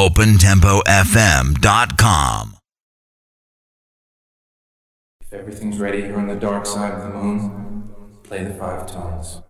OpenTempoFM.com. If everything's ready here on the dark side of the moon, play the five. Tones.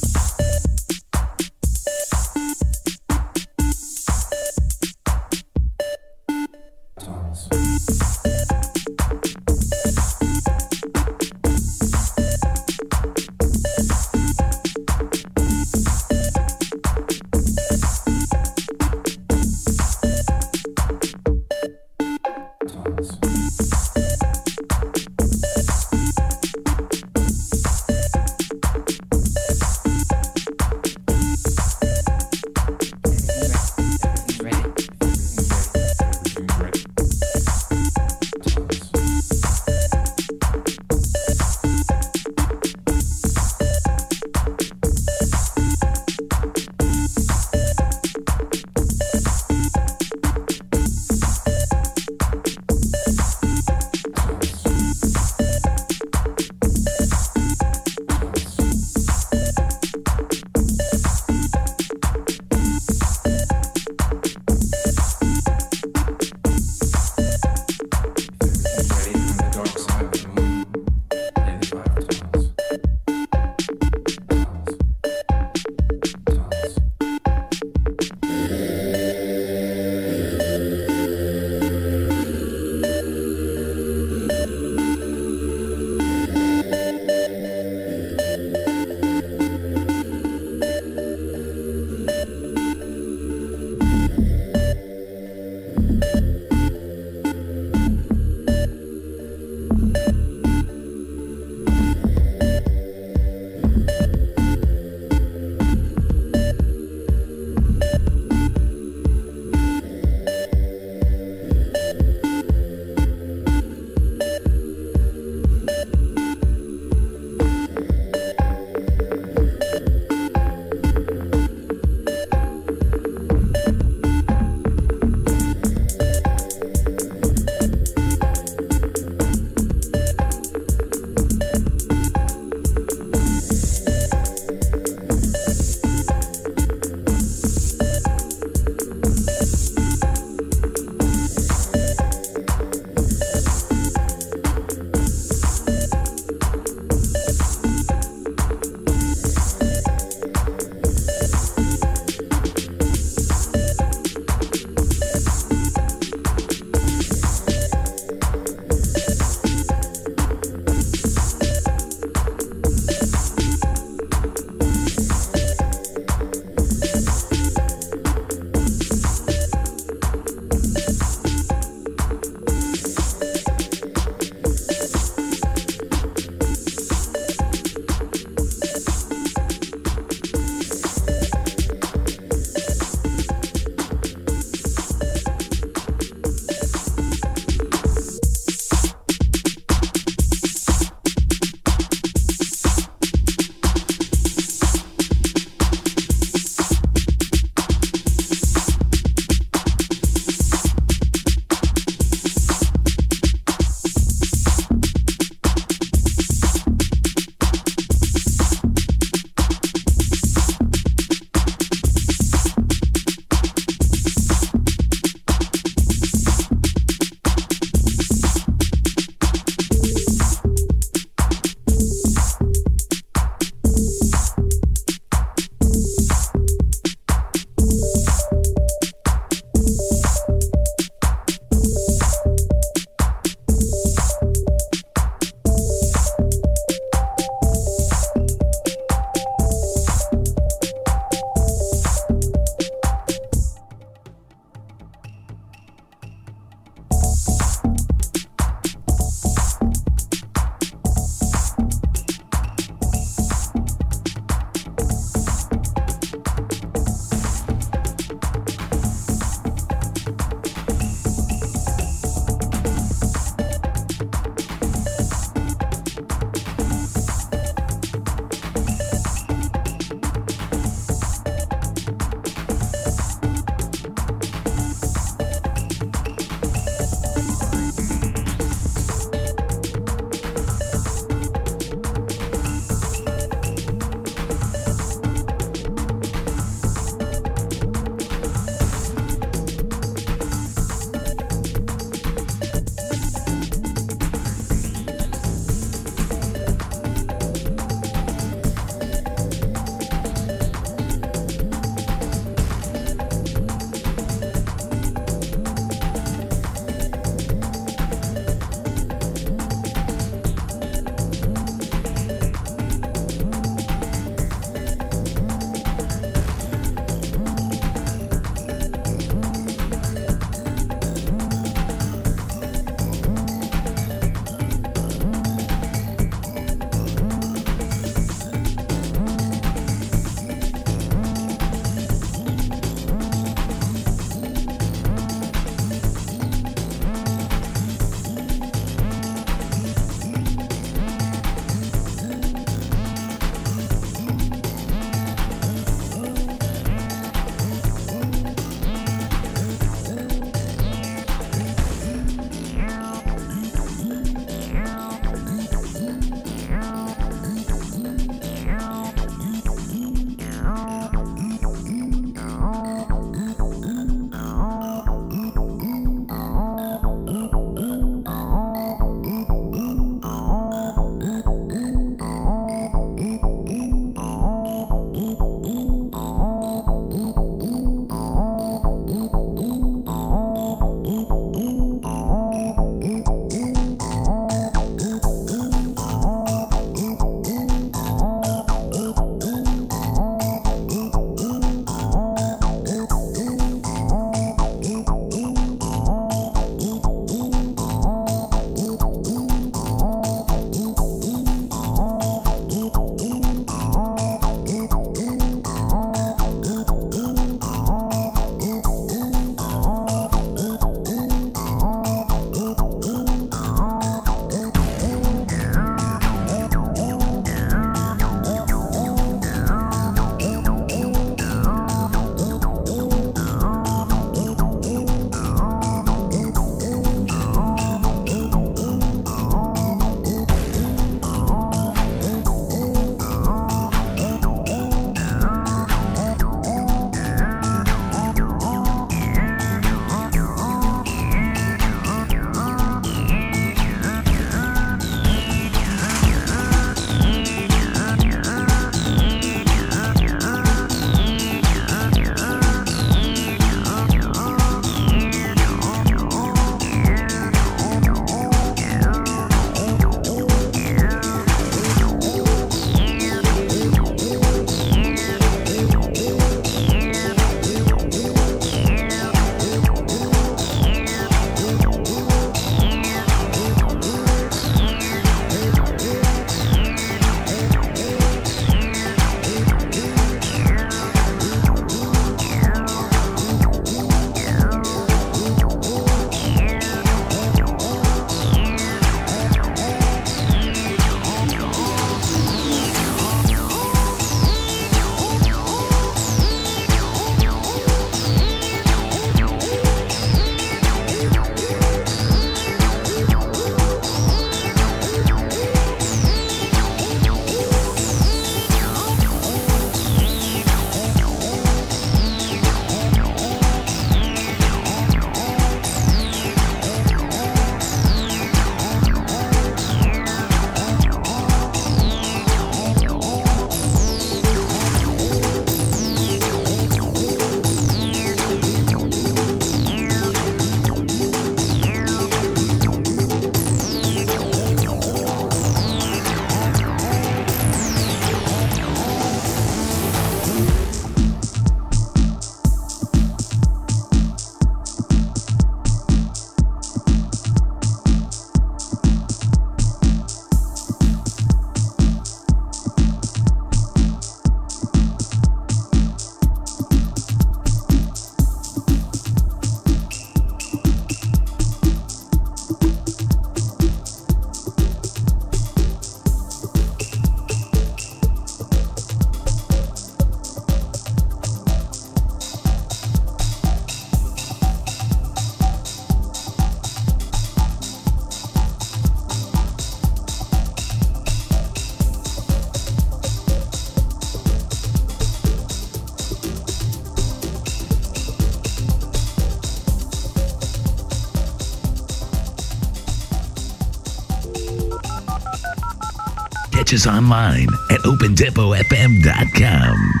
Catch us online at opendepotfm.com.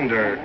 wonder,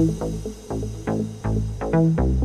Thank you.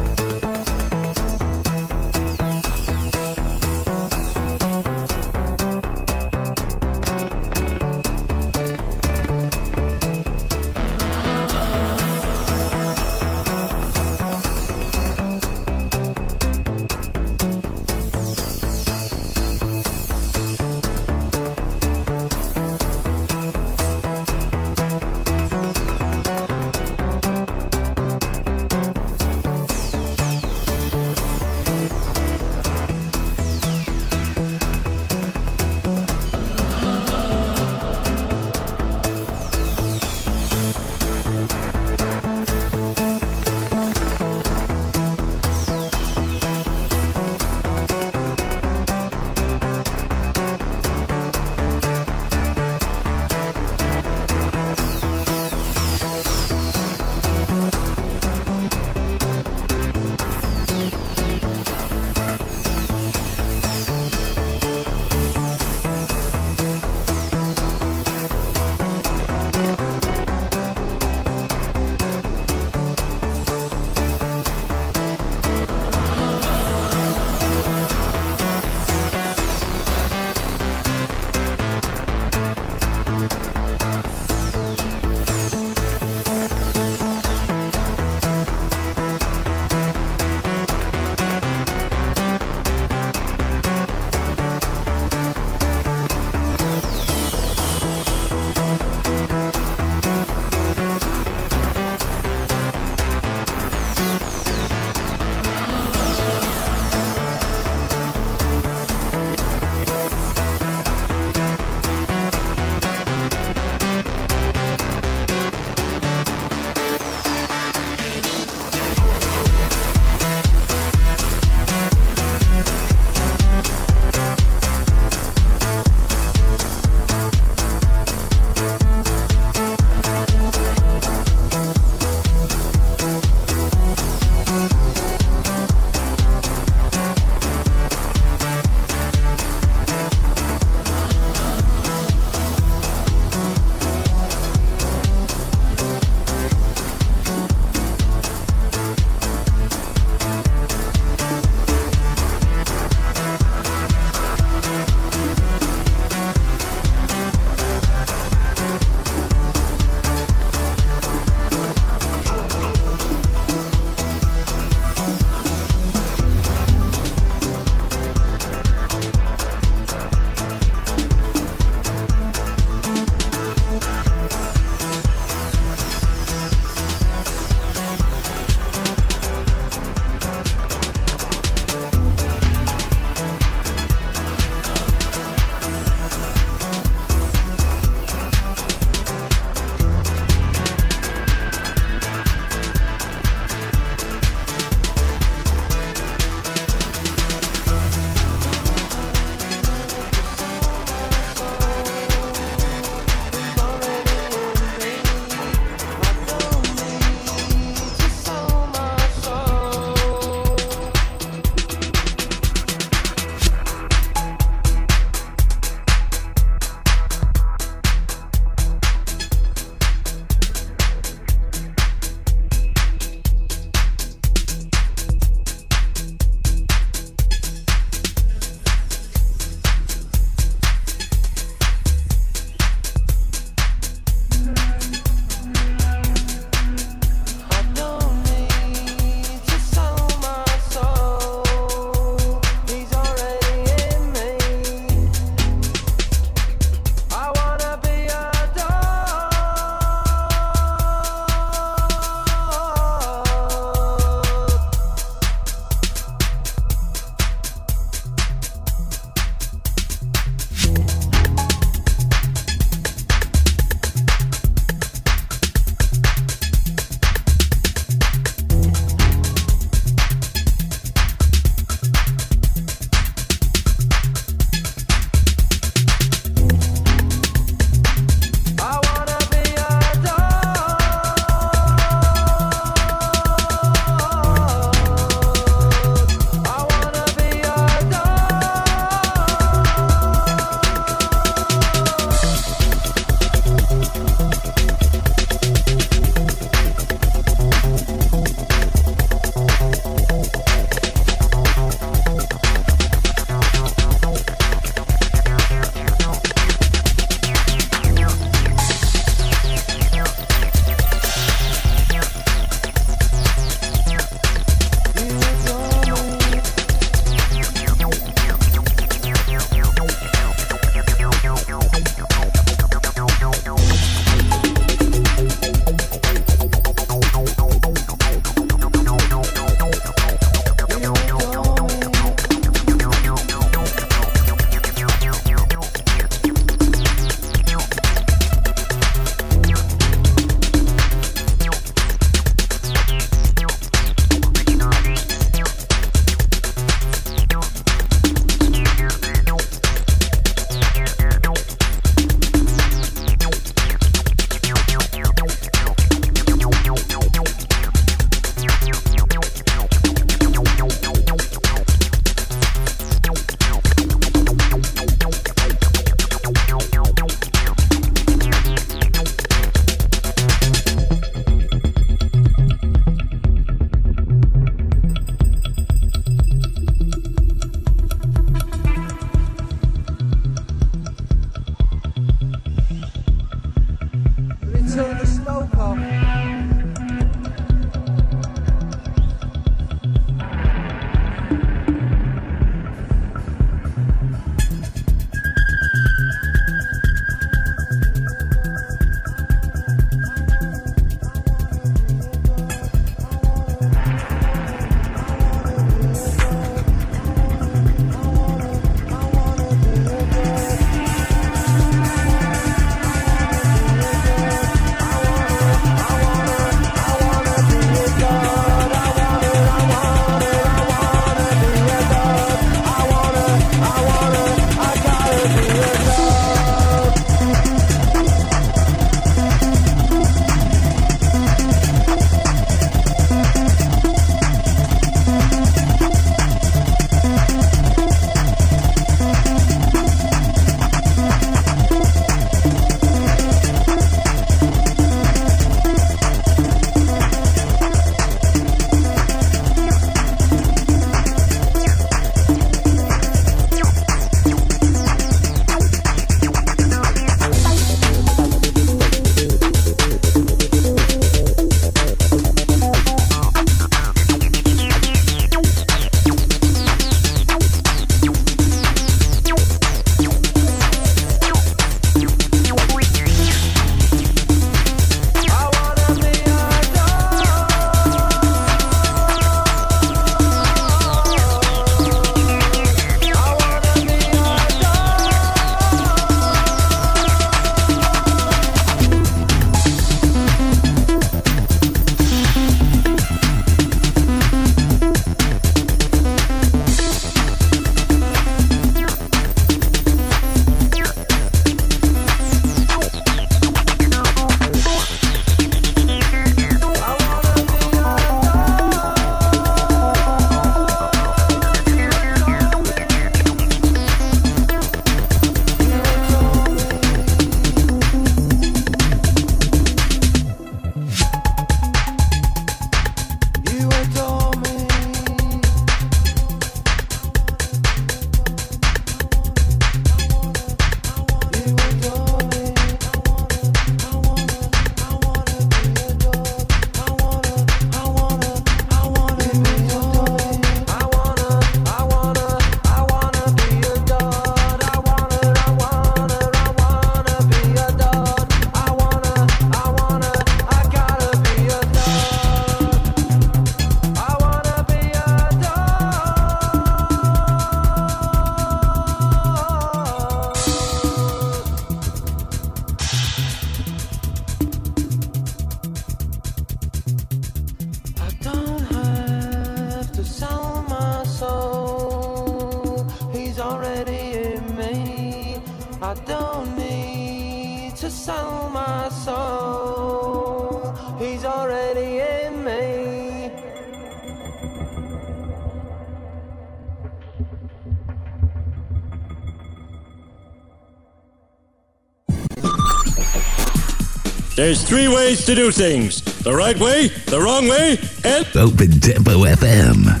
There's three ways to do things the right way, the wrong way, and Open Tempo FM.